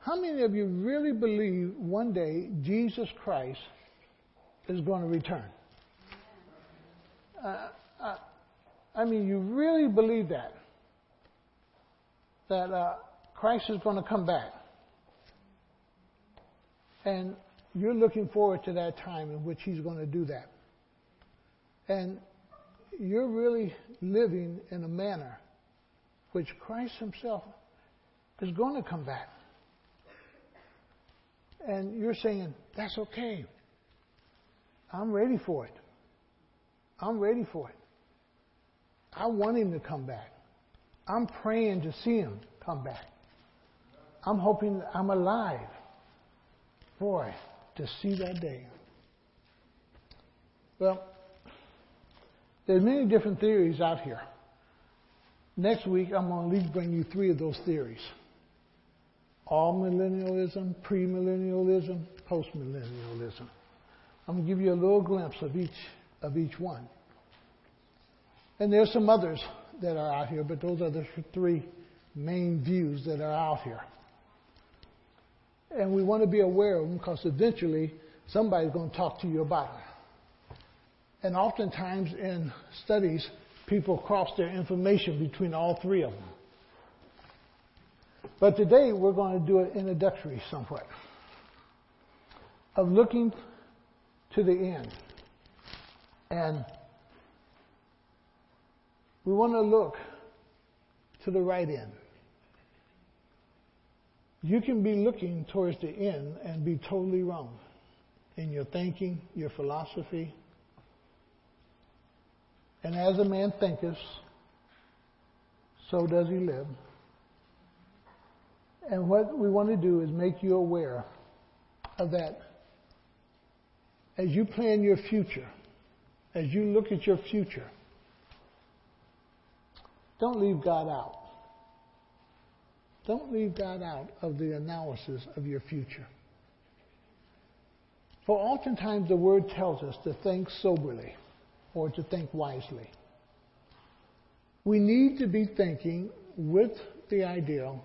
How many of you really believe one day Jesus Christ is going to return? Uh, uh, I mean, you really believe that? That uh, Christ is going to come back. And you're looking forward to that time in which He's going to do that. And you're really living in a manner which Christ Himself is going to come back. And you're saying, that's okay. I'm ready for it. I'm ready for it. I want Him to come back. I'm praying to see Him come back. I'm hoping I'm alive. Boy, to see that day. Well, there's many different theories out here. Next week, I'm going to at least bring you three of those theories. Amillennialism, premillennialism, postmillennialism. I'm going to give you a little glimpse of each, of each one. And there's some others that are out here, but those are the three main views that are out here. And we want to be aware of them because eventually somebody's going to talk to you about them. And oftentimes in studies, people cross their information between all three of them. But today we're going to do an introductory somewhat of looking to the end. And we want to look to the right end. You can be looking towards the end and be totally wrong in your thinking, your philosophy, and as a man thinketh, so does he live. And what we want to do is make you aware of that. As you plan your future, as you look at your future, don't leave God out. Don't leave God out of the analysis of your future. For oftentimes the Word tells us to think soberly or to think wisely. We need to be thinking with the ideal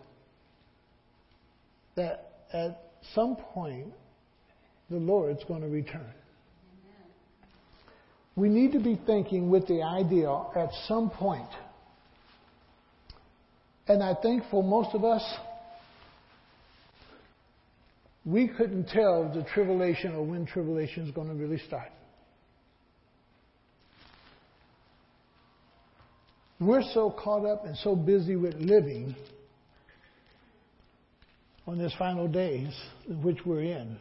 that at some point the Lord's going to return. We need to be thinking with the idea at some point. And I think for most of us, we couldn't tell the tribulation or when tribulation is going to really start. We're so caught up and so busy with living on these final days in which we're in.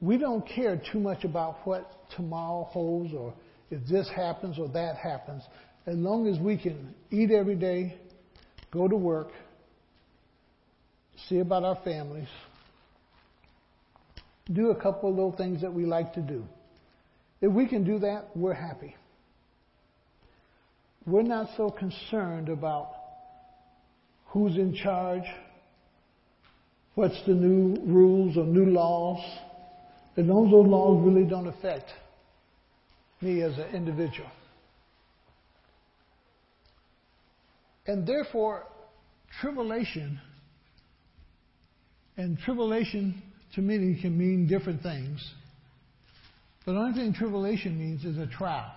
We don't care too much about what tomorrow holds or if this happens or that happens, as long as we can eat every day, go to work, see about our families, do a couple of little things that we like to do. If we can do that, we're happy. We're not so concerned about who's in charge, what's the new rules or new laws. and as those laws really don't affect me as an individual. And therefore, tribulation, and tribulation to many can mean different things. But the only thing tribulation means is a trial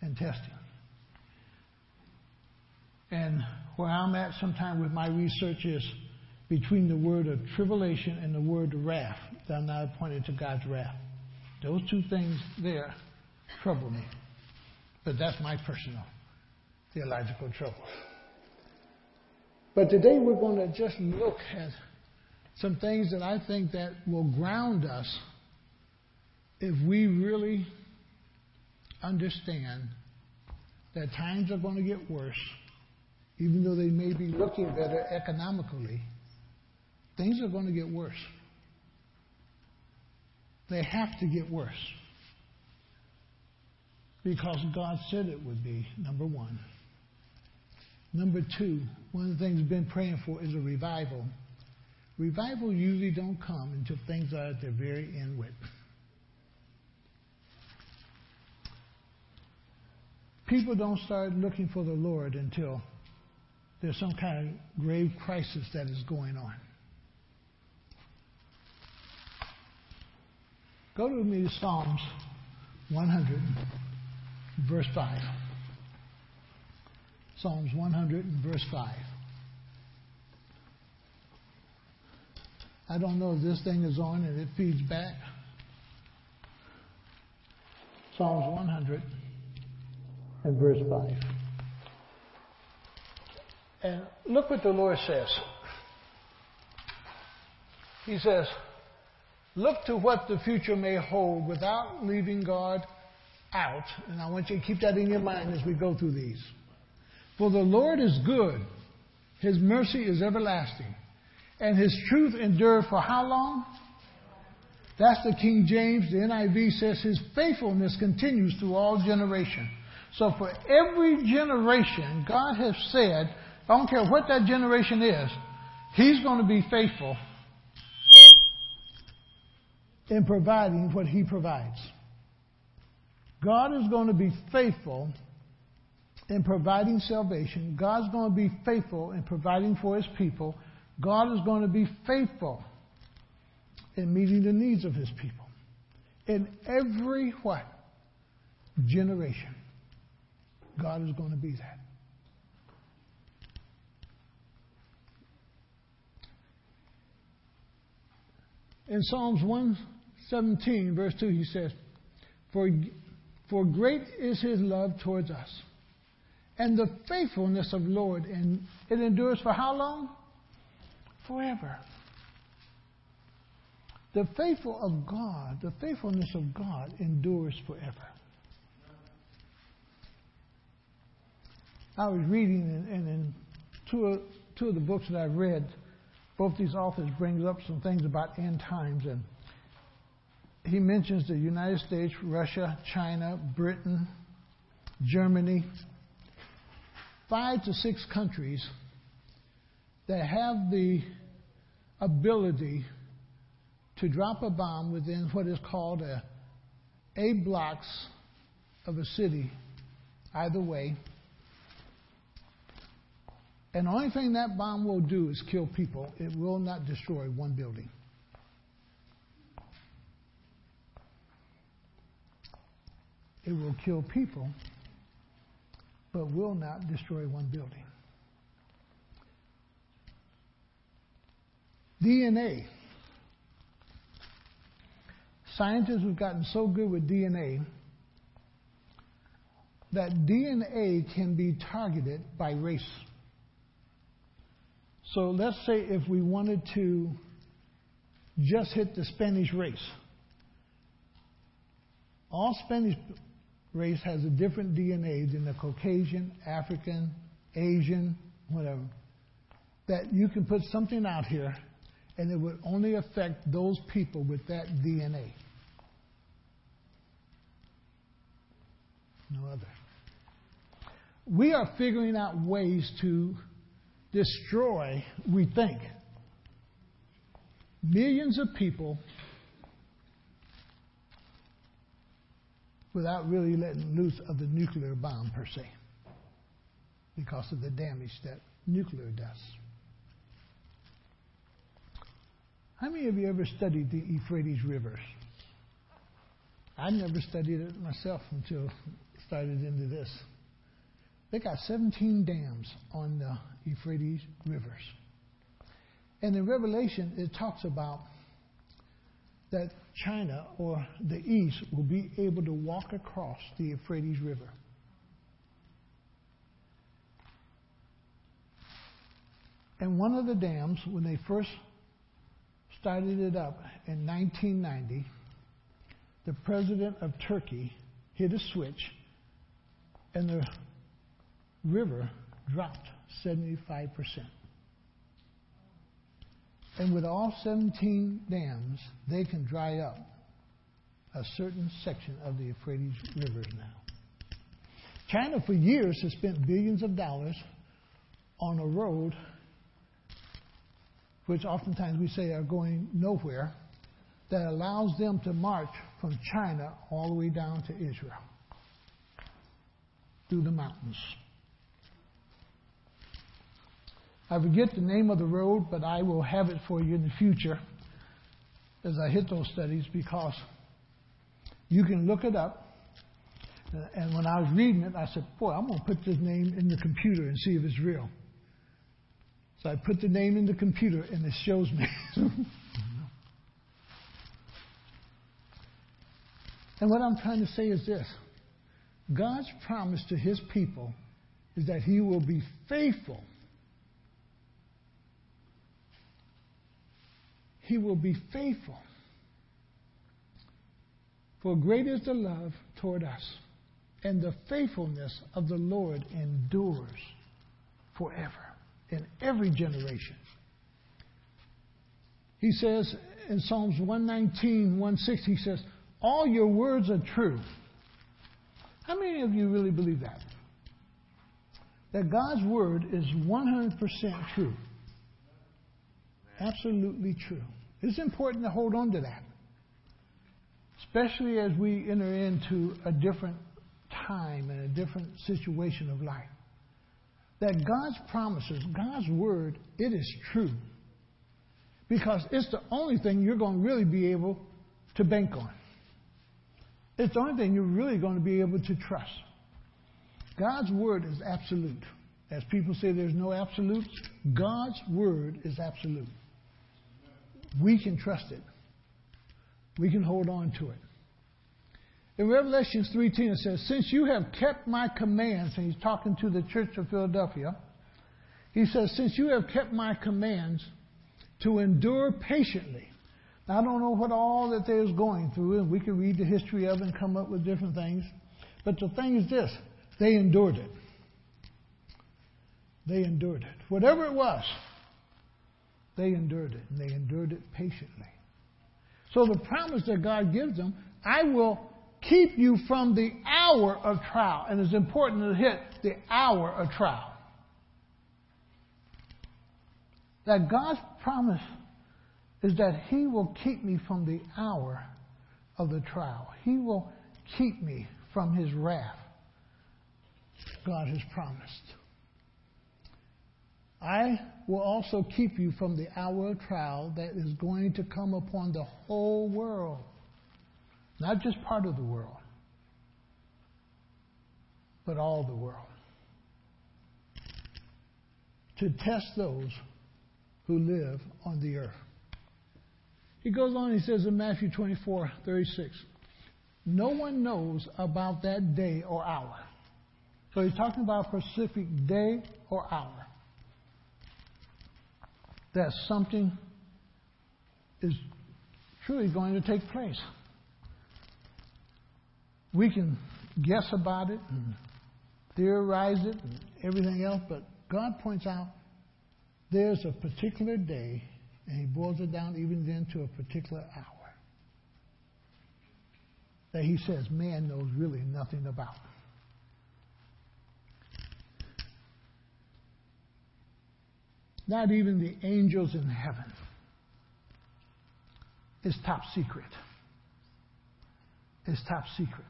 and testing. And where I'm at sometimes with my research is between the word of tribulation and the word wrath. That I'm not appointed to God's wrath. Those two things there trouble me. But that's my personal theological trouble. But today we're going to just look at some things that I think that will ground us if we really understand that times are going to get worse, even though they may be looking better economically, things are going to get worse. They have to get worse. Because God said it would be, number one. Number two, one of the things we've been praying for is a revival. Revival usually don't come until things are at their very end with. people don't start looking for the Lord until there's some kind of grave crisis that is going on. Go to me to Psalms 100, verse 5. Psalms 100 and verse 5. I don't know if this thing is on and it feeds back. Psalms 100 and verse 5. And look what the Lord says. He says, Look to what the future may hold without leaving God out. And I want you to keep that in your mind as we go through these. For the Lord is good, His mercy is everlasting, and His truth endure for how long? That's the King James. The NIV says His faithfulness continues through all generation. So for every generation, God has said, I don't care what that generation is, He's going to be faithful in providing what He provides. God is going to be faithful in providing salvation. God's going to be faithful in providing for His people. God is going to be faithful in meeting the needs of His people. In every what? Generation. God is going to be that. In Psalms 117, verse 2, he says, For, for great is his love towards us, and the faithfulness of Lord, and it endures for how long? Forever. The faithful of God, the faithfulness of God endures forever. I was reading, and, and in two of, two of the books that I've read, both these authors bring up some things about end times, and he mentions the United States, Russia, China, Britain, Germany, five to six countries that have the ability to drop a bomb within what is called a A blocks of a city, either way. And the only thing that bomb will do is kill people. It will not destroy one building. It will kill people, but will not destroy one building. DNA. Scientists have gotten so good with DNA that DNA can be targeted by race. So let's say if we wanted to just hit the Spanish race, all Spanish race has a different DNA than the Caucasian, African, Asian, whatever. That you can put something out here and it would only affect those people with that DNA. No other. We are figuring out ways to destroy, we think, millions of people without really letting loose of the nuclear bomb per se because of the damage that nuclear does. How many of you ever studied the Euphrates rivers? I never studied it myself until I started into this. They got 17 dams on the Euphrates rivers. And in Revelation, it talks about that China or the East will be able to walk across the Euphrates River. And one of the dams, when they first started it up in 1990, the president of Turkey hit a switch and the river dropped 75%. And with all 17 dams, they can dry up a certain section of the Euphrates River now. China, for years, has spent billions of dollars on a road, which oftentimes we say are going nowhere, that allows them to march from China all the way down to Israel through the mountains. I forget the name of the road, but I will have it for you in the future as I hit those studies because you can look it up. Uh, and when I was reading it, I said, Boy, I'm going to put this name in the computer and see if it's real. So I put the name in the computer and it shows me. and what I'm trying to say is this God's promise to his people is that he will be faithful. He will be faithful. For great is the love toward us, and the faithfulness of the Lord endures forever in every generation. He says in Psalms 119, 160, he says, All your words are true. How many of you really believe that? That God's word is 100% true. Absolutely true. It's important to hold on to that. Especially as we enter into a different time and a different situation of life that God's promises, God's word, it is true. Because it's the only thing you're going to really be able to bank on. It's the only thing you're really going to be able to trust. God's word is absolute. As people say there's no absolutes, God's word is absolute. We can trust it. We can hold on to it. In Revelation 3.10 it says, Since you have kept my commands, and he's talking to the church of Philadelphia, he says, Since you have kept my commands to endure patiently. Now, I don't know what all that they was going through, and we can read the history of and come up with different things. But the thing is this, they endured it. They endured it. Whatever it was, they endured it, and they endured it patiently. So the promise that God gives them, I will keep you from the hour of trial. And it's important to hit the hour of trial. That God's promise is that He will keep me from the hour of the trial. He will keep me from His wrath. God has promised. I will also keep you from the hour of trial that is going to come upon the whole world. Not just part of the world, but all the world. To test those who live on the earth. He goes on, he says in Matthew 24 36, No one knows about that day or hour. So he's talking about a specific day or hour that something is truly going to take place we can guess about it and theorize it and everything else, but God points out there's a particular day, and He boils it down even then to a particular hour that He says man knows really nothing about. Not even the angels in heaven is top secret is top secret.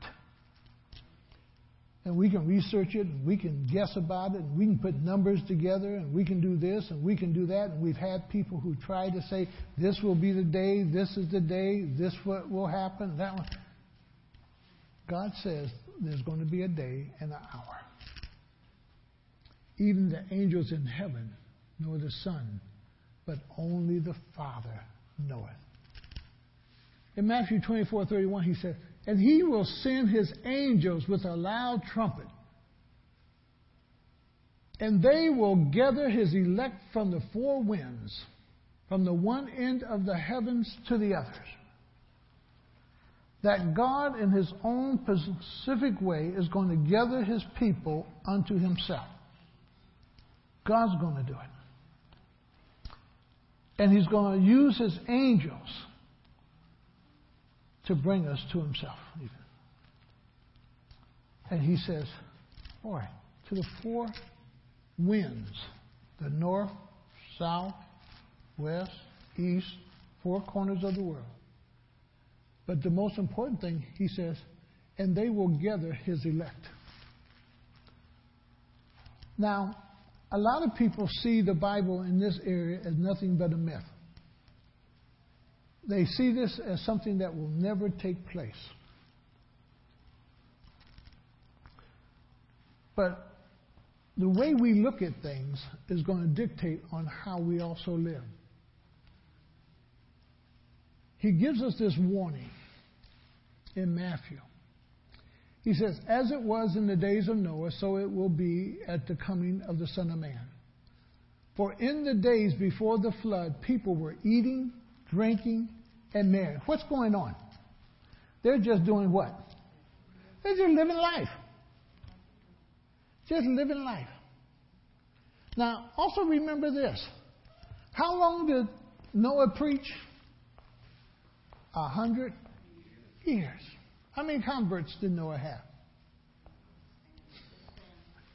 And we can research it, and we can guess about it, and we can put numbers together, and we can do this, and we can do that. And we've had people who try to say, this will be the day, this is the day, this what will happen, that one. God says there's going to be a day and an hour. Even the angels in heaven, nor the Son, but only the Father knoweth. In Matthew 24 31, he said, and he will send his angels with a loud trumpet. And they will gather his elect from the four winds, from the one end of the heavens to the others. That God, in his own specific way, is going to gather his people unto himself. God's going to do it. And he's going to use his angels to bring us to himself. Even. And he says, Boy, to the four winds the north, south, west, east, four corners of the world. But the most important thing, he says, and they will gather his elect. Now, A lot of people see the Bible in this area as nothing but a myth. They see this as something that will never take place. But the way we look at things is going to dictate on how we also live. He gives us this warning in Matthew. He says, As it was in the days of Noah, so it will be at the coming of the Son of Man. For in the days before the flood, people were eating, drinking, and marrying. What's going on? They're just doing what? They're just living life. Just living life. Now, also remember this. How long did Noah preach? A hundred years. How many converts did Noah have?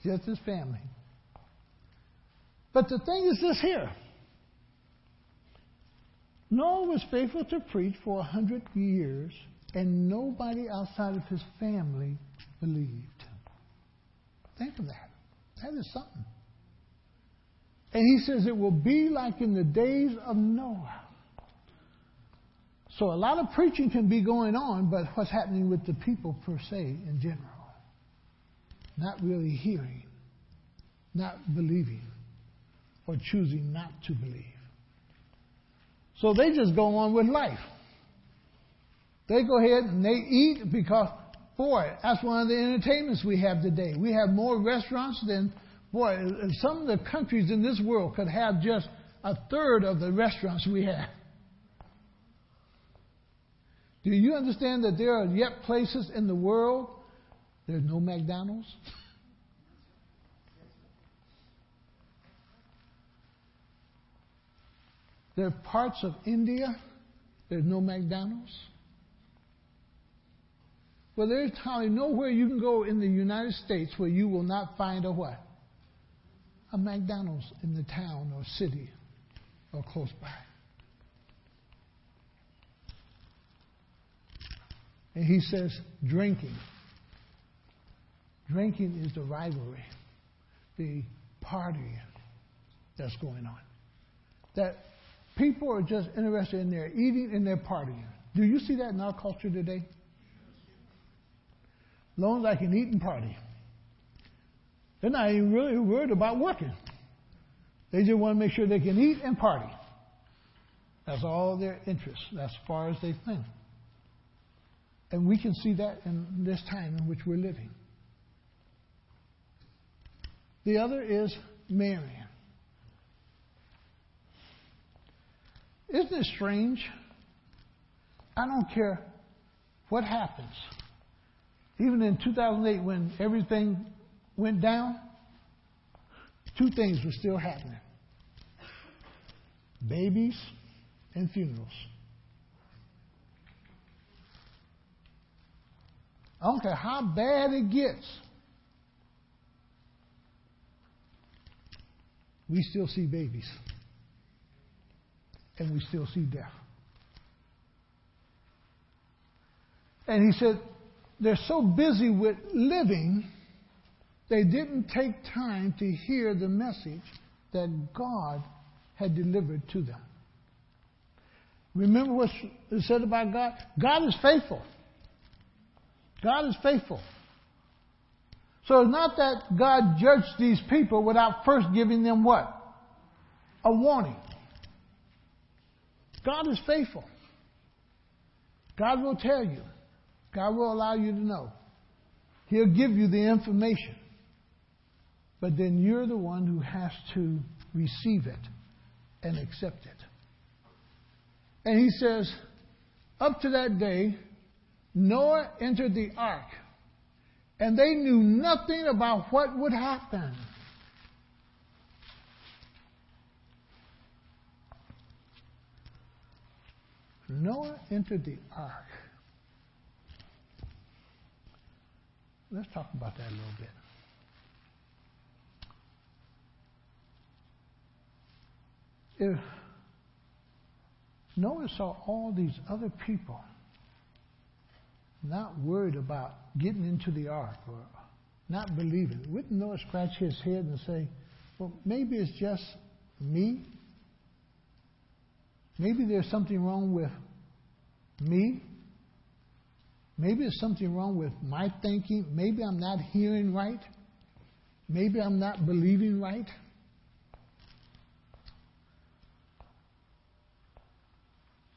Just his family. But the thing is this here. Noah was faithful to preach for a hundred years, and nobody outside of his family believed. Think of that. That is something. And he says it will be like in the days of Noah. So a lot of preaching can be going on, but what's happening with the people per se in general? Not really hearing, not believing, or choosing not to believe. So they just go on with life. They go ahead and they eat because, boy, that's one of the entertainments we have today. We have more restaurants than, boy, some of the countries in this world could have just a third of the restaurants we have. Do you understand that there are yet places in the world there's no McDonald's? There are parts of India there's no McDonald's. Well, there's hardly nowhere you can go in the United States where you will not find a what? A McDonald's in the town or city or close by. And he says, drinking. Drinking is the rivalry, the partying that's going on. That people are just interested in their eating and their partying. Do you see that in our culture today? Long as I can eat and party. They're not even really worried about working. They just want to make sure they can eat and party. That's all their interest, as far as they think. And we can see that in this time in which we're living. The other is marrying. Isn't it strange? I don't care what happens. Even in 2008, when everything went down, two things were still happening babies and funerals. I don't care how bad it gets. We still see babies. And we still see death. And he said, they're so busy with living, they didn't take time to hear the message that God had delivered to them. Remember what is said about God? God is faithful. God is faithful. So it's not that God judged these people without first giving them what? A warning. God is faithful. God will tell you. God will allow you to know. He'll give you the information. But then you're the one who has to receive it and accept it. And he says, up to that day, Noah entered the ark, and they knew nothing about what would happen. Noah entered the ark. Let's talk about that a little bit. If Noah saw all these other people not worried about getting into the ark or not believing. Wouldn't Noah scratch his head and say, well, maybe it's just me. Maybe there's something wrong with me. Maybe there's something wrong with my thinking. Maybe I'm not hearing right. Maybe I'm not believing right.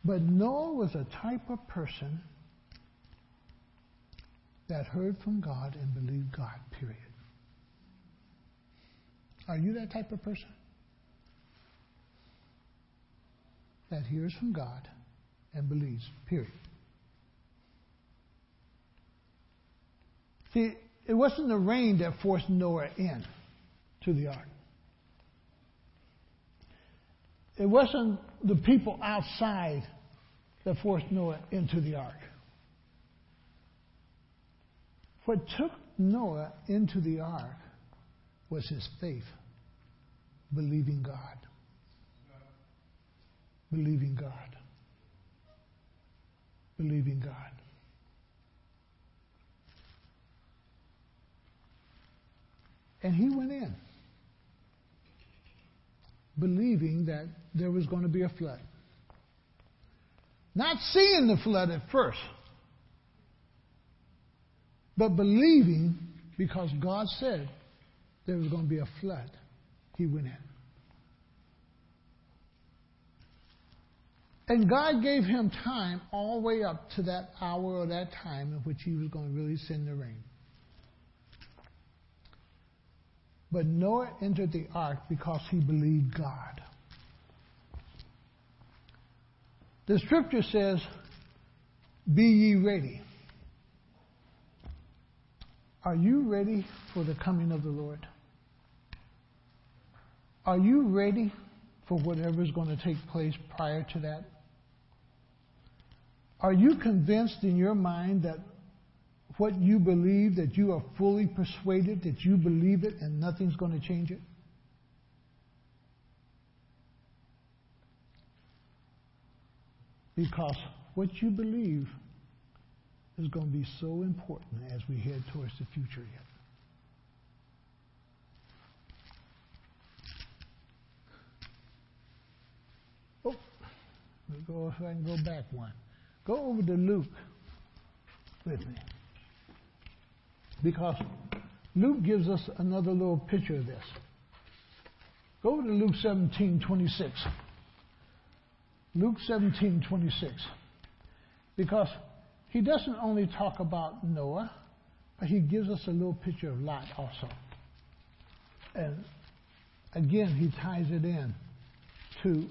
But Noah was a type of person that heard from God and believed God, period. Are you that type of person? That hears from God and believes, period. See, it wasn't the rain that forced Noah in to the ark. It wasn't the people outside that forced Noah into the ark. What took Noah into the ark was his faith, believing God. Believing God. Believing God. And he went in, believing that there was going to be a flood. Not seeing the flood at first, but believing because God said there was going to be a flood. He went in. And God gave him time all the way up to that hour or that time in which he was going to really send the rain. But Noah entered the ark because he believed God. The scripture says, Be ye ready. Are you ready for the coming of the Lord? Are you ready for whatever is going to take place prior to that? Are you convinced in your mind that what you believe, that you are fully persuaded that you believe it and nothing's going to change it? Because what you believe is going to be so important as we head towards the future yet. Oh, let go if I can go back one. Go over to Luke with me. Because Luke gives us another little picture of this. Go over to Luke 17, 26. Luke 17, 26. Because he doesn't only talk about Noah, but he gives us a little picture of Lot also. And again, he ties it in to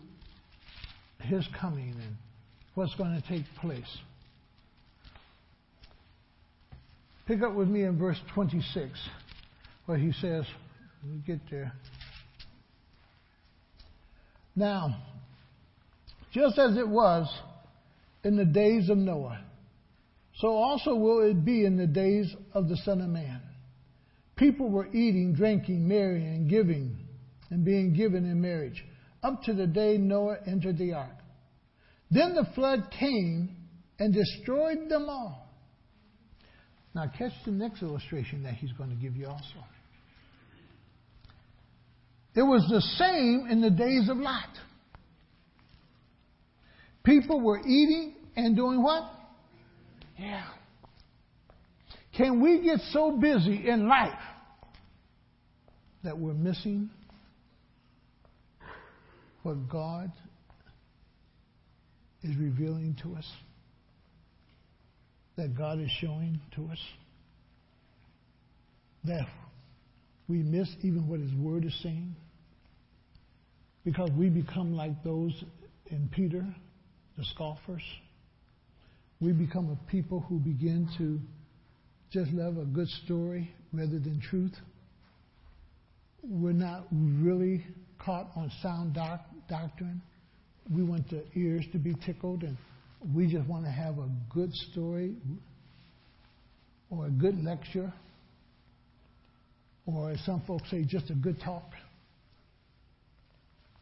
his coming and what's going to take place. Pick up with me in verse 26, where he says, get there. Now, just as it was in the days of Noah, so also will it be in the days of the Son of Man. People were eating, drinking, marrying, and giving, and being given in marriage, up to the day Noah entered the ark. Then the flood came and destroyed them all. Now, catch the next illustration that he's going to give you also. It was the same in the days of Lot. People were eating and doing what? Yeah. Can we get so busy in life that we're missing what God is revealing to us? That God is showing to us? That we miss even what His Word is saying? Because we become like those in Peter, the scoffers we become a people who begin to just love a good story rather than truth. We're not really caught on sound doc- doctrine. We want the ears to be tickled, and we just want to have a good story or a good lecture, or as some folks say, just a good talk.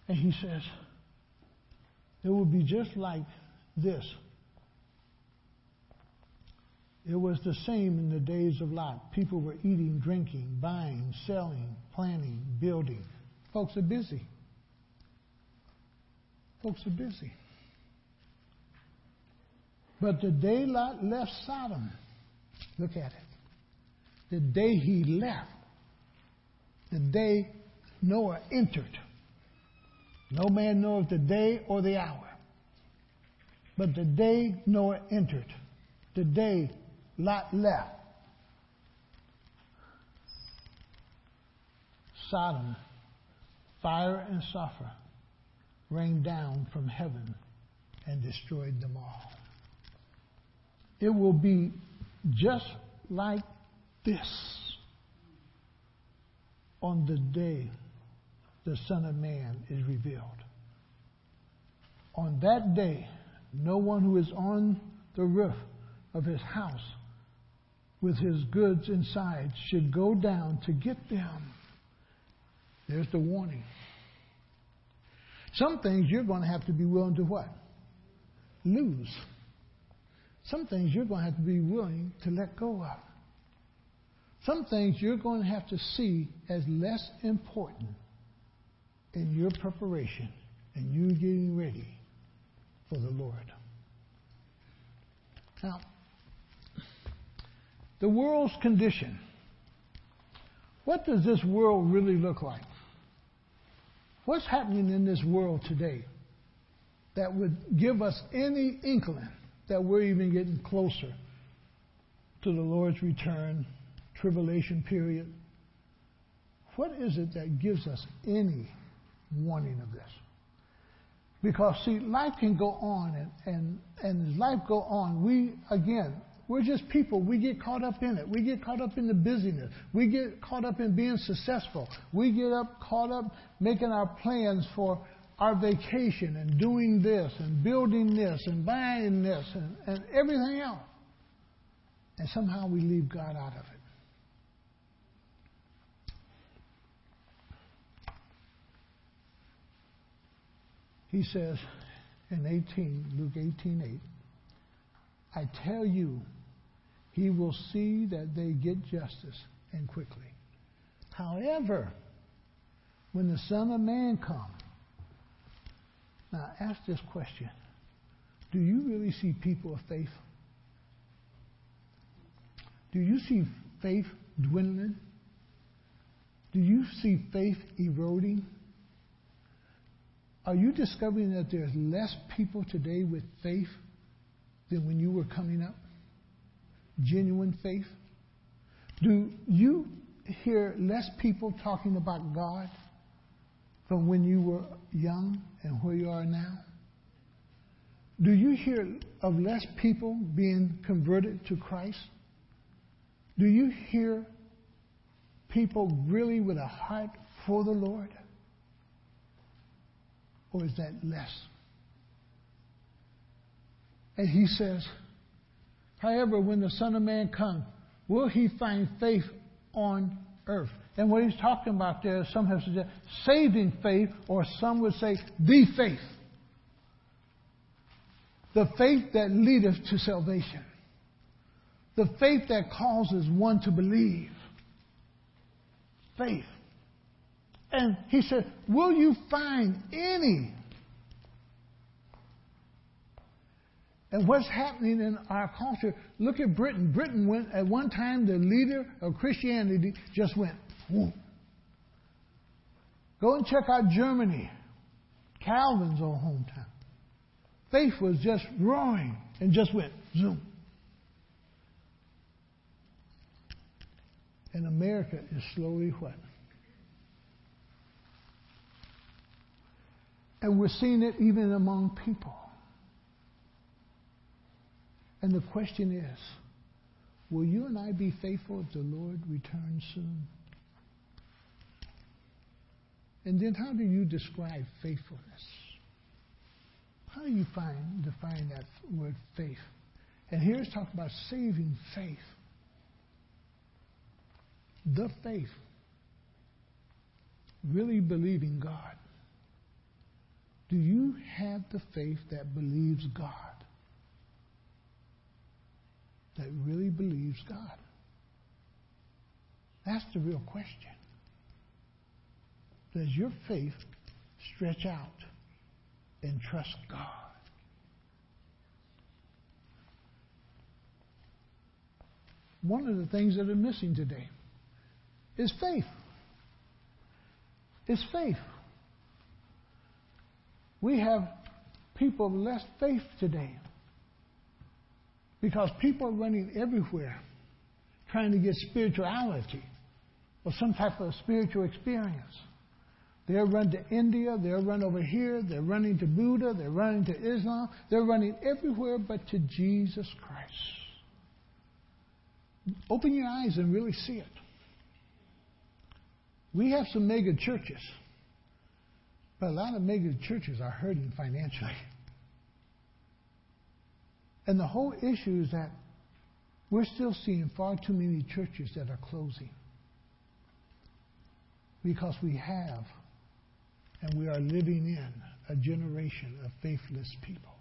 And he says, it will be just like this it was the same in the days of Lot. People were eating, drinking, buying, selling, planning, building. Folks are busy. Folks are busy. But the day Lot left Sodom, look at it. The day he left, the day Noah entered, no man knoweth the day or the hour. But the day Noah entered, the day Lot left, Sodom, fire and sulfur rained down from heaven and destroyed them all. It will be just like this on the day the Son of Man is revealed. On that day, no one who is on the roof of his house with his goods inside should go down to get them. There's the warning. Some things you're going to have to be willing to what? Lose. Some things you're going to have to be willing to let go of. Some things you're going to have to see as less important in your preparation and you getting ready for the Lord. Now, the world's condition. What does this world really look like? What's happening in this world today that would give us any inkling that we're even getting closer to the Lord's return, tribulation period? What is it that gives us any warning of this? Because see, life can go on, and, and, and as life go on, we again we're just people. We get caught up in it. We get caught up in the busyness. We get caught up in being successful. We get up caught up making our plans for our vacation and doing this and building this and buying this and, and everything else. And somehow we leave God out of it. He says in 18, Luke 18, 8, I tell you, he will see that they get justice and quickly. However, when the Son of Man comes, now ask this question Do you really see people of faith? Do you see faith dwindling? Do you see faith eroding? Are you discovering that there's less people today with faith than when you were coming up? Genuine faith? Do you hear less people talking about God from when you were young and where you are now? Do you hear of less people being converted to Christ? Do you hear people really with a heart for the Lord? Or is that less? And he says, However, when the Son of Man comes, will he find faith on earth? And what he's talking about there, some have said saving faith, or some would say the faith. The faith that leadeth to salvation. The faith that causes one to believe. Faith. And he said, Will you find any And what's happening in our culture, look at Britain. Britain went, at one time, the leader of Christianity just went, Whoom. Go and check out Germany, Calvin's old hometown. Faith was just roaring and just went zoom. And America is slowly what? And we're seeing it even among people. And the question is will you and I be faithful if the Lord returns soon? And then how do you describe faithfulness? How do you find define that word faith? And here it's talking about saving faith. The faith. Really believing God. Do you have the faith that believes God? That really believes God? That's the real question. does your faith stretch out and trust God? One of the things that are missing today is faith. It's faith. We have people of less faith today because people are running everywhere trying to get spirituality or some type of spiritual experience. They're running to India, they're running over here, they're running to Buddha, they're running to Islam, they're running everywhere but to Jesus Christ. Open your eyes and really see it. We have some mega churches, but a lot of mega churches are hurting financially. And the whole issue is that we're still seeing far too many churches that are closing because we have and we are living in a generation of faithless people.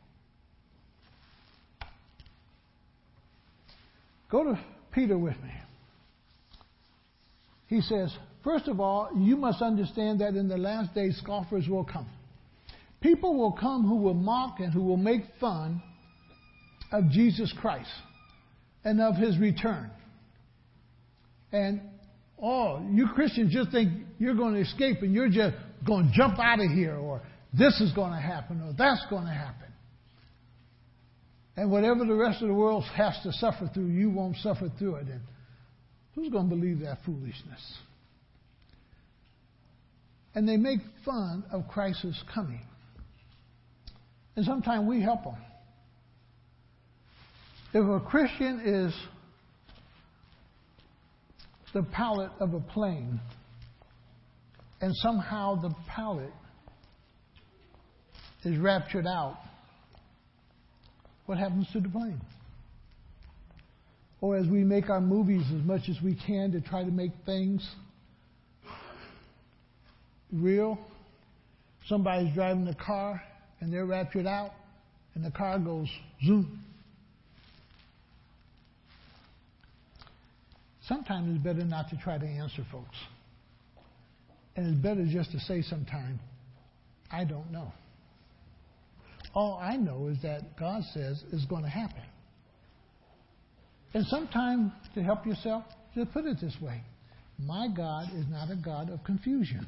Go to Peter with me. He says, First of all, you must understand that in the last days scoffers will come. People will come who will mock and who will make fun of Jesus Christ and of his return. And oh, you Christians just think you're going to escape and you're just going to jump out of here, or this is going to happen, or that's going to happen. And whatever the rest of the world has to suffer through, you won't suffer through it. And who's going to believe that foolishness? And they make fun of Christ's coming. And sometimes we help them. If a Christian is the pilot of a plane, and somehow the pilot is raptured out, what happens to the plane? Or as we make our movies as much as we can to try to make things real, somebody's driving the car and they're raptured out, and the car goes zoom. Sometimes it's better not to try to answer folks. And it's better just to say sometime, I don't know. All I know is that God says is going to happen. And sometimes, to help yourself, just put it this way My God is not a God of confusion.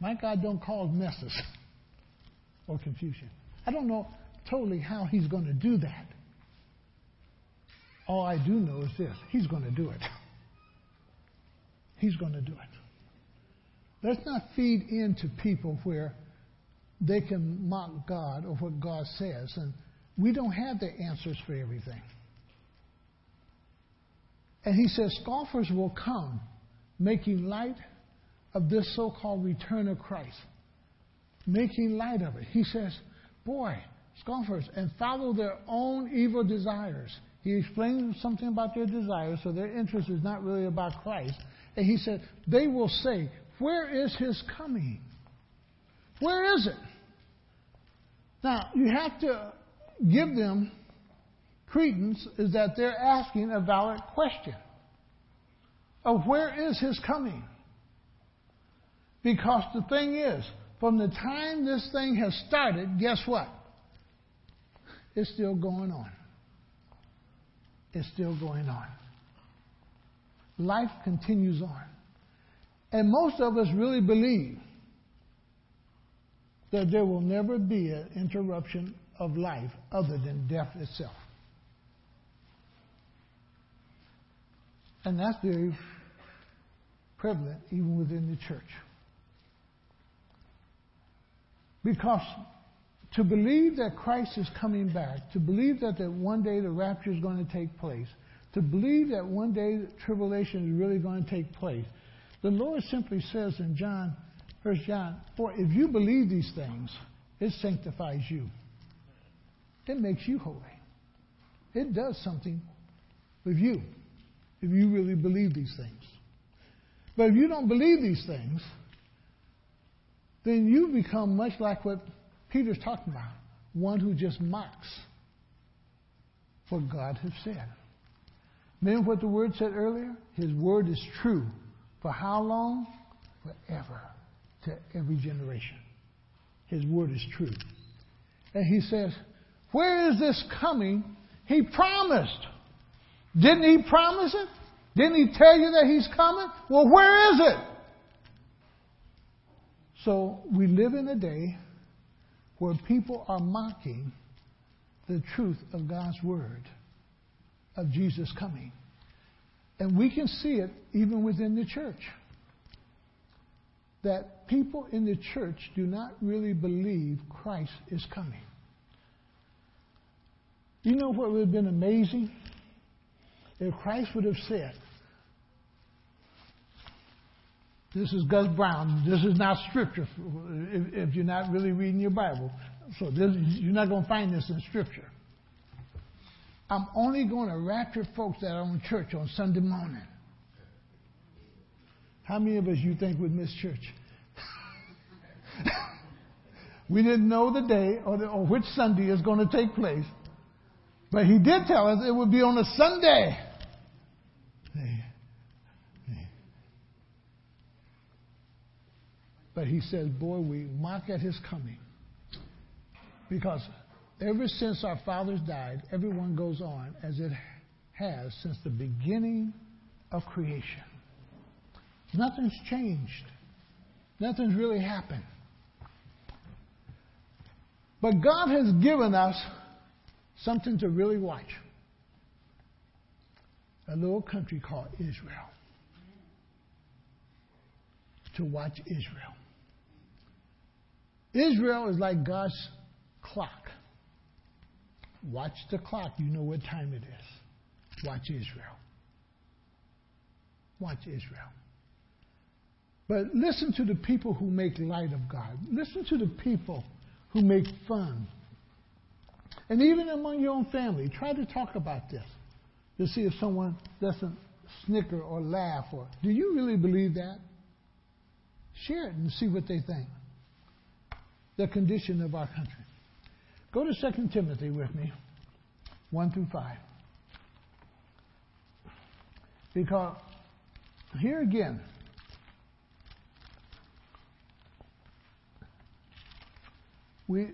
My God don't cause messes or confusion. I don't know totally how He's going to do that. All I do know is this He's going to do it. He's going to do it. Let's not feed into people where they can mock God or what God says. And we don't have the answers for everything. And he says, scoffers will come making light of this so called return of Christ. Making light of it. He says, boy, scoffers, and follow their own evil desires. He explains something about their desires, so their interest is not really about Christ. And he said, they will say, Where is his coming? Where is it? Now, you have to give them credence is that they're asking a valid question of where is his coming? Because the thing is, from the time this thing has started, guess what? It's still going on. It's still going on. Life continues on. And most of us really believe that there will never be an interruption of life other than death itself. And that's very prevalent even within the church. Because to believe that Christ is coming back, to believe that, that one day the rapture is going to take place, to believe that one day tribulation is really going to take place, the Lord simply says in John, 1 John 4, if you believe these things, it sanctifies you. It makes you holy. It does something with you if you really believe these things. But if you don't believe these things, then you become much like what Peter's talking about one who just mocks what God has said. Remember what the word said earlier? His word is true. For how long? Forever. To every generation. His word is true. And he says, Where is this coming? He promised. Didn't he promise it? Didn't he tell you that he's coming? Well, where is it? So we live in a day where people are mocking the truth of God's word, of Jesus coming. And we can see it even within the church. That people in the church do not really believe Christ is coming. You know what would have been amazing? If Christ would have said, This is Gus Brown. This is not scripture if, if you're not really reading your Bible. So this, you're not going to find this in scripture. I'm only going to rapture folks that are in church on Sunday morning. How many of us you think would miss church? we didn't know the day or, the, or which Sunday is going to take place. But he did tell us it would be on a Sunday. But he says, Boy, we mock at his coming. Because ever since our fathers died, everyone goes on as it has since the beginning of creation. Nothing's changed. Nothing's really happened. But God has given us something to really watch. A little country called Israel. To watch Israel. Israel is like God's clock. Watch the clock. You know what time it is. Watch Israel. Watch Israel. But listen to the people who make light of God. Listen to the people who make fun. And even among your own family, try to talk about this to see if someone doesn't snicker or laugh or do you really believe that? Share it and see what they think the condition of our country. Go to 2 Timothy with me, 1 through 5. Because here again, we,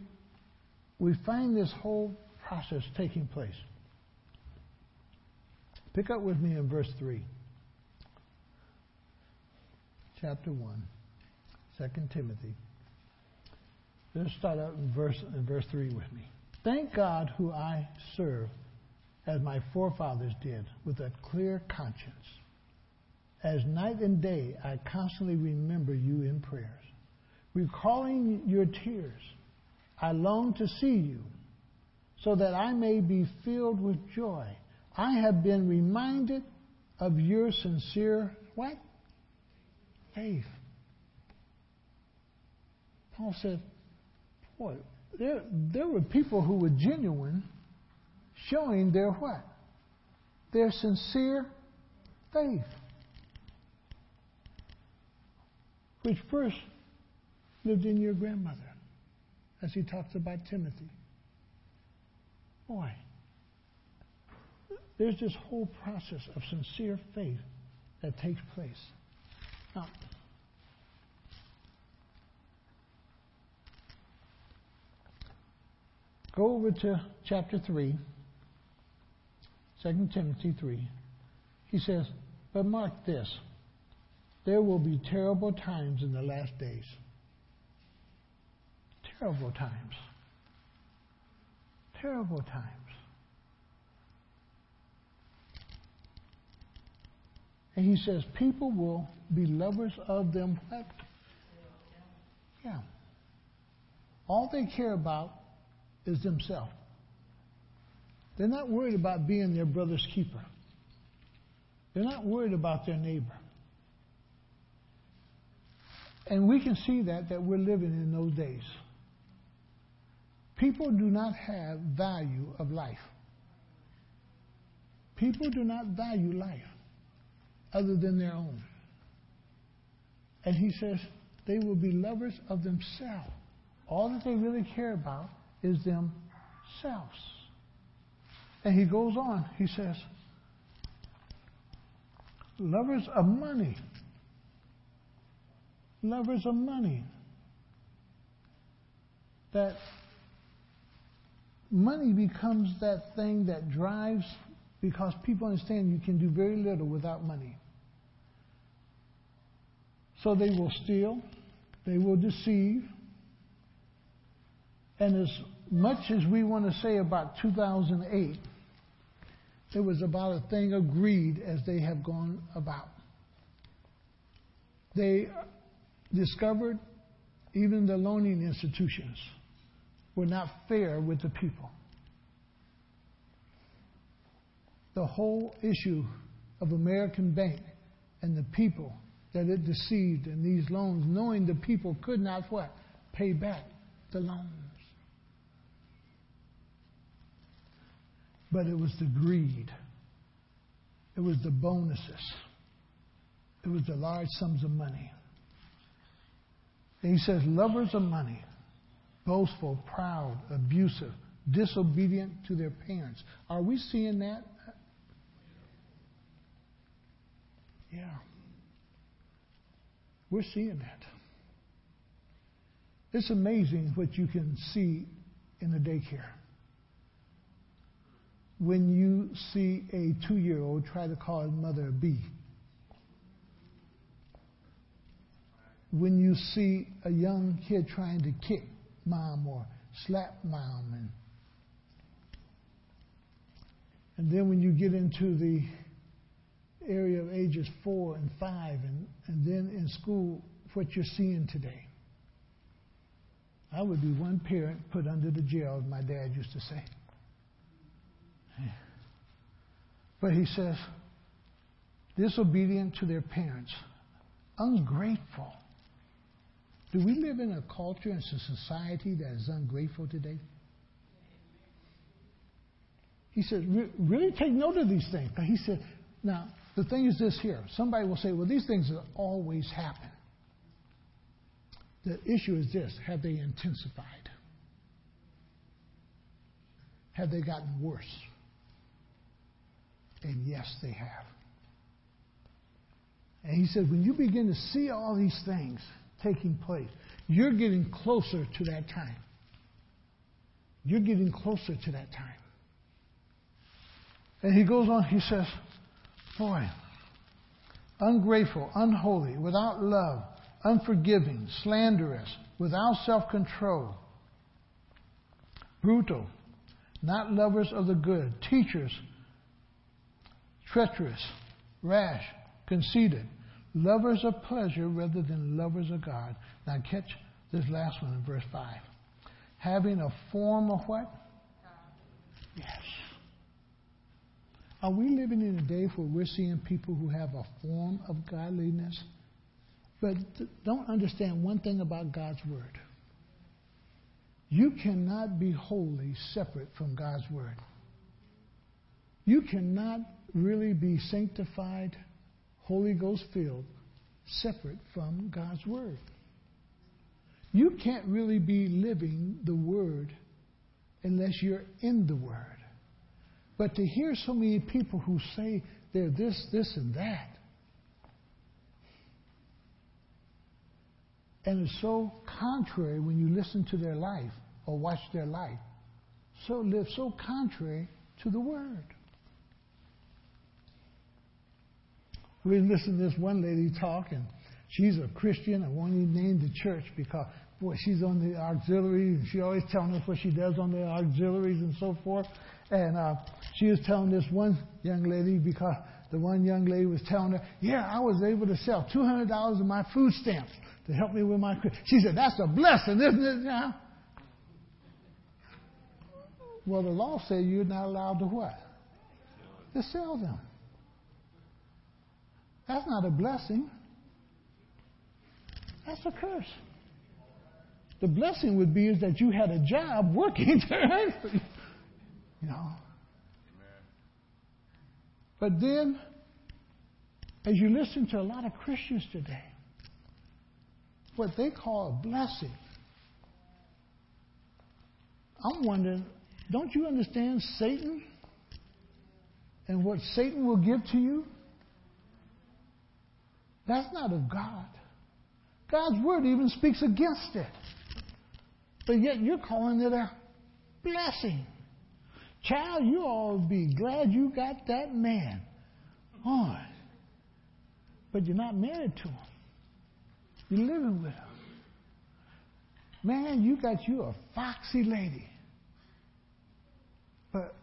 we find this whole process taking place. Pick up with me in verse 3. Chapter 1, 2 Timothy. Let's start out in verse, verse 3 with me. Thank God who I serve as my forefathers did with a clear conscience. As night and day I constantly remember you in prayers. Recalling your tears, I long to see you so that I may be filled with joy. I have been reminded of your sincere what? Faith. Paul said, Boy, there, there were people who were genuine, showing their what? Their sincere faith. Which first lived in your grandmother, as he talks about Timothy. Boy, there's this whole process of sincere faith that takes place. Now, Go over to chapter 3, 2 Timothy 3. He says, But mark this there will be terrible times in the last days. Terrible times. Terrible times. And he says, people will be lovers of them. What? Yeah. All they care about is themselves. They're not worried about being their brother's keeper. They're not worried about their neighbor. And we can see that that we're living in those days. People do not have value of life. People do not value life other than their own. And he says they will be lovers of themselves. All that they really care about is themselves. And he goes on, he says, lovers of money lovers of money. That money becomes that thing that drives because people understand you can do very little without money. So they will steal, they will deceive. And as much as we want to say about 2008, it was about a thing of greed as they have gone about. They discovered even the loaning institutions were not fair with the people. The whole issue of American Bank and the people that it deceived in these loans, knowing the people could not what? Pay back the loans. But it was the greed. It was the bonuses. It was the large sums of money. And he says, lovers of money, boastful, proud, abusive, disobedient to their parents. Are we seeing that? Yeah. We're seeing that. It's amazing what you can see in the daycare. When you see a two year old try to call his mother a B. When you see a young kid trying to kick mom or slap mom and and then when you get into the area of ages four and five, and, and then in school, what you're seeing today. I would be one parent put under the jail, as my dad used to say. But he says, disobedient to their parents, ungrateful. Do we live in a culture and a society that is ungrateful today? He said, really take note of these things. He said, now, the thing is this here. Somebody will say, well, these things always happen. The issue is this have they intensified? Have they gotten worse? And yes, they have. And he said, when you begin to see all these things taking place, you're getting closer to that time. You're getting closer to that time. And he goes on, he says, Boy, ungrateful, unholy, without love, unforgiving, slanderous, without self control, brutal, not lovers of the good, teachers, treacherous, rash, conceited, lovers of pleasure rather than lovers of God. Now catch this last one in verse 5. Having a form of what? Yes. Are we living in a day where we're seeing people who have a form of godliness, but don't understand one thing about God's Word? You cannot be holy separate from God's Word. You cannot really be sanctified, Holy Ghost filled, separate from God's Word. You can't really be living the Word unless you're in the Word. But to hear so many people who say they're this, this, and that, and it's so contrary when you listen to their life or watch their life, so live so contrary to the Word. We listened to this one lady talk, and she's a Christian. I won't even name the church because, boy, she's on the auxiliaries, and she always telling us what she does on the auxiliaries and so forth. And uh, she was telling this one young lady because the one young lady was telling her, "Yeah, I was able to sell two hundred dollars of my food stamps to help me with my." She said, "That's a blessing, isn't it?" Now, well, the law says you're not allowed to what? To sell them. That's not a blessing. That's a curse. The blessing would be is that you had a job working to earn. You know. But then, as you listen to a lot of Christians today, what they call a blessing, I'm wondering, don't you understand Satan and what Satan will give to you? That's not of God. God's word even speaks against it. But yet you're calling it a blessing. Child, you all be glad you got that man on. But you're not married to him. You're living with him. Man, you got you a foxy lady. But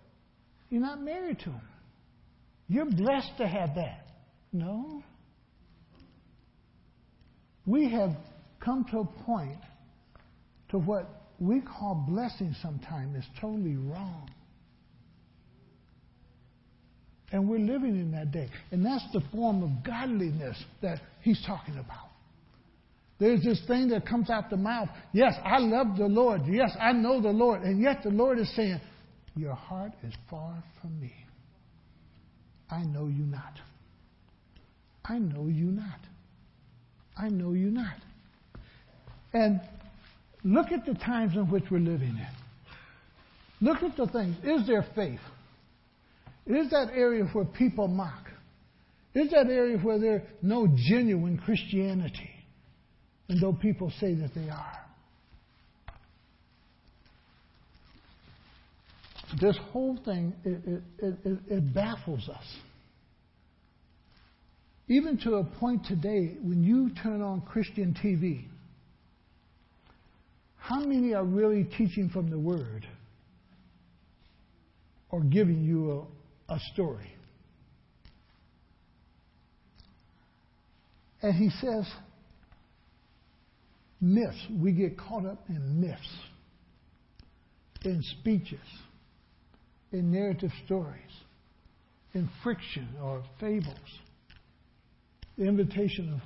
you're not married to him. You're blessed to have that. No. We have come to a point to what we call blessing sometimes is totally wrong. And we're living in that day. And that's the form of godliness that he's talking about. There's this thing that comes out the mouth. Yes, I love the Lord. Yes, I know the Lord. And yet the Lord is saying, Your heart is far from me. I know you not. I know you not. I know you not. And look at the times in which we're living in. Look at the things. Is there faith? Is that area where people mock? Is that area where there's no genuine Christianity? And though people say that they are. This whole thing, it, it, it, it baffles us. Even to a point today, when you turn on Christian TV, how many are really teaching from the Word or giving you a, a story? And he says, myths. We get caught up in myths, in speeches, in narrative stories, in friction or fables the invitation of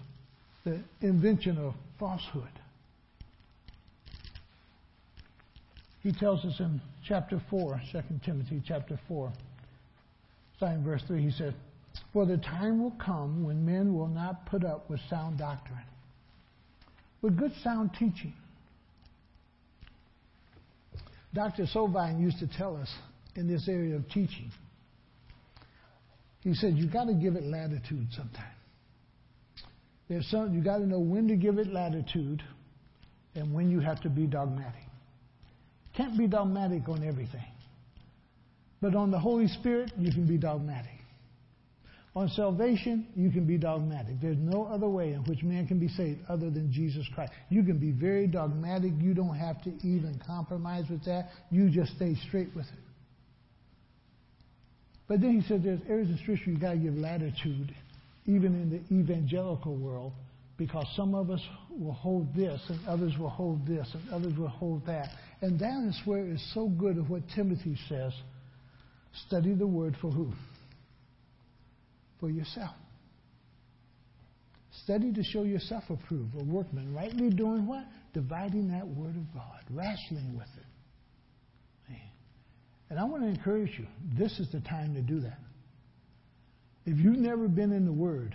the invention of falsehood. He tells us in chapter 4, 2 Timothy chapter 4, starting verse 3, he said, For the time will come when men will not put up with sound doctrine, with good sound teaching. Dr. Sovine used to tell us in this area of teaching, he said, You've got to give it latitude sometimes. There's some, you got to know when to give it latitude and when you have to be dogmatic. Can't be dogmatic on everything. But on the Holy Spirit, you can be dogmatic. On salvation, you can be dogmatic. There's no other way in which man can be saved other than Jesus Christ. You can be very dogmatic. You don't have to even compromise with that. You just stay straight with it. But then he said there's areas of Scripture you've got to give latitude even in the evangelical world, because some of us will hold this, and others will hold this, and others will hold that. And that is where it's so good of what Timothy says study the word for who? For yourself. Study to show yourself approved, a workman, rightly doing what? Dividing that word of God, wrestling with it. And I want to encourage you, this is the time to do that. If you've never been in the Word,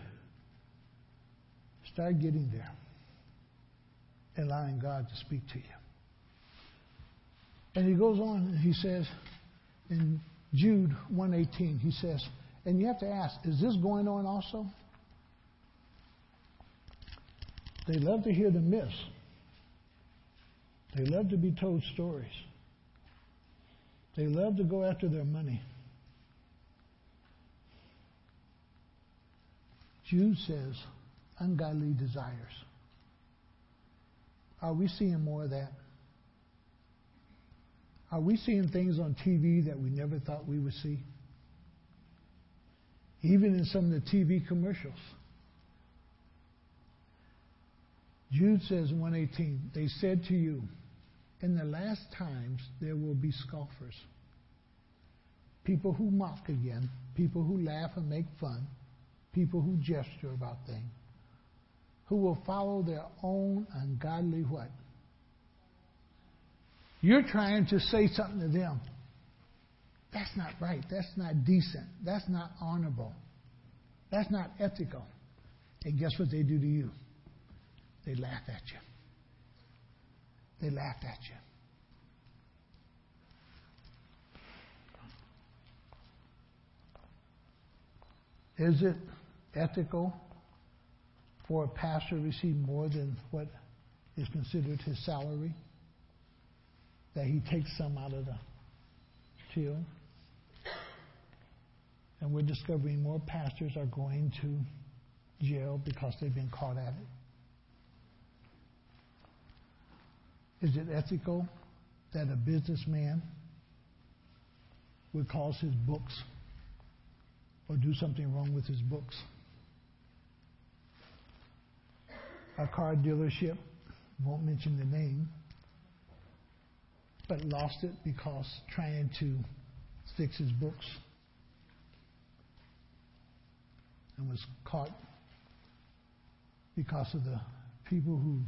start getting there, allowing God to speak to you. And he goes on and he says in Jude 118, he says, and you have to ask, is this going on also? They love to hear the myths. They love to be told stories. They love to go after their money. Jude says ungodly desires. Are we seeing more of that? Are we seeing things on TV that we never thought we would see? Even in some of the TV commercials. Jude says in 118, they said to you, in the last times there will be scoffers. People who mock again, people who laugh and make fun, people who gesture about things, who will follow their own ungodly what? You're trying to say something to them. That's not right. That's not decent. That's not honorable. That's not ethical. And guess what they do to you? They laugh at you. They laugh at you. Is it ethical for a pastor to receive more than what is considered his salary? That he takes some out of the till? And we're discovering more pastors are going to jail because they've been caught at it. Is it ethical that a businessman would cause his books or do something wrong with his books? A car dealership, won't mention the name, but lost it because trying to fix his books and was caught because of the people who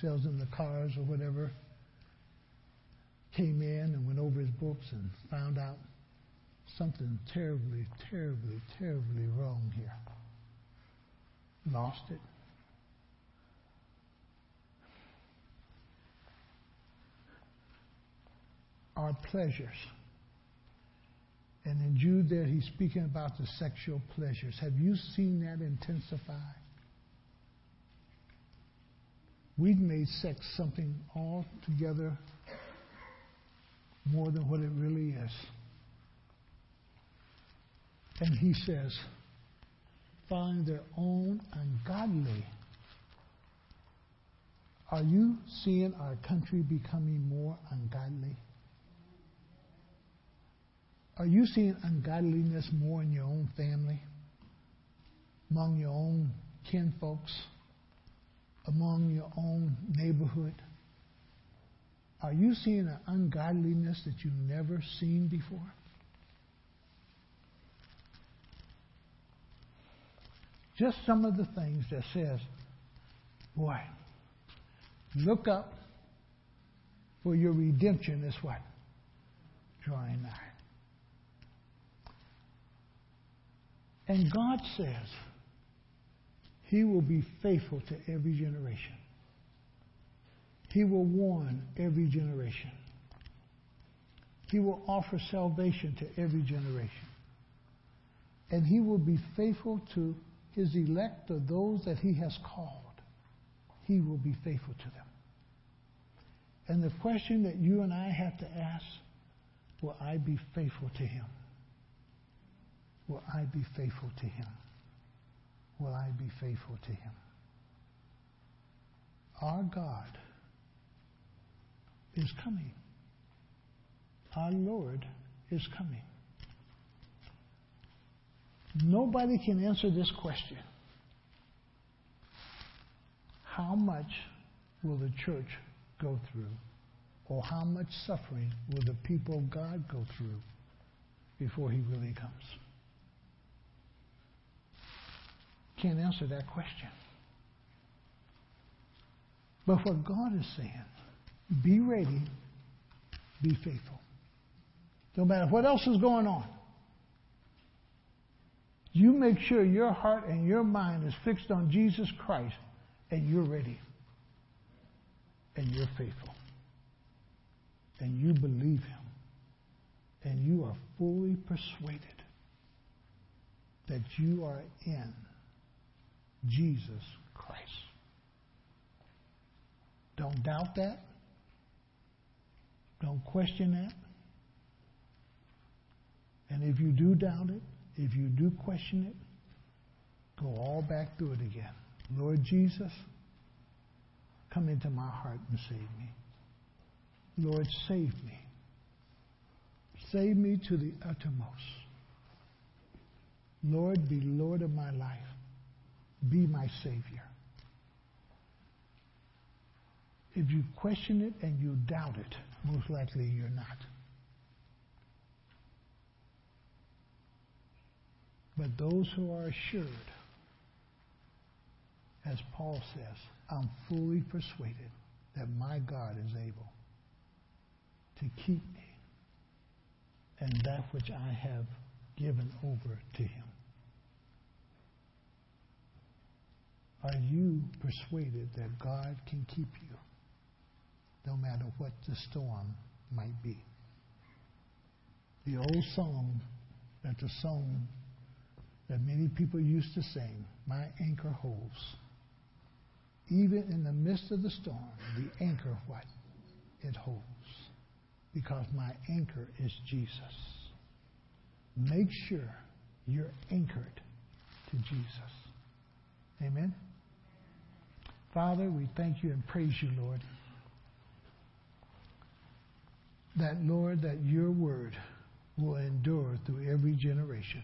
sells him the cars or whatever came in and went over his books and found out something terribly, terribly, terribly wrong here. Lost it. Our pleasures. And in Jude, there, he's speaking about the sexual pleasures. Have you seen that intensify? We've made sex something altogether more than what it really is. And he says, find their own ungodly. Are you seeing our country becoming more ungodly? Are you seeing ungodliness more in your own family, among your own kinfolks, among your own neighborhood? Are you seeing an ungodliness that you've never seen before? Just some of the things that says, boy, look up for your redemption is what? Drawing nigh. And God says He will be faithful to every generation. He will warn every generation. He will offer salvation to every generation. And He will be faithful to His elect or those that He has called. He will be faithful to them. And the question that you and I have to ask will I be faithful to Him? Will I be faithful to him? Will I be faithful to him? Our God is coming. Our Lord is coming. Nobody can answer this question. How much will the church go through? Or how much suffering will the people of God go through before he really comes? Can't answer that question. But what God is saying, be ready, be faithful. No matter what else is going on, you make sure your heart and your mind is fixed on Jesus Christ and you're ready. And you're faithful. And you believe Him. And you are fully persuaded that you are in Jesus Christ. Don't doubt that. Don't question that. And if you do doubt it, if you do question it, go all back through it again. Lord Jesus, come into my heart and save me. Lord, save me. Save me to the uttermost. Lord, be Lord of my life. Be my Savior. If you question it and you doubt it, most likely you're not. But those who are assured, as Paul says, I'm fully persuaded that my God is able to keep me and that which I have given over to him. Are you persuaded that God can keep you no matter what the storm might be? The old song that the song that many people used to sing, My anchor holds even in the midst of the storm, the anchor, what? It holds. Because my anchor is Jesus. Make sure you're anchored to Jesus. Amen. Father, we thank you and praise you, Lord. That, Lord, that your word will endure through every generation.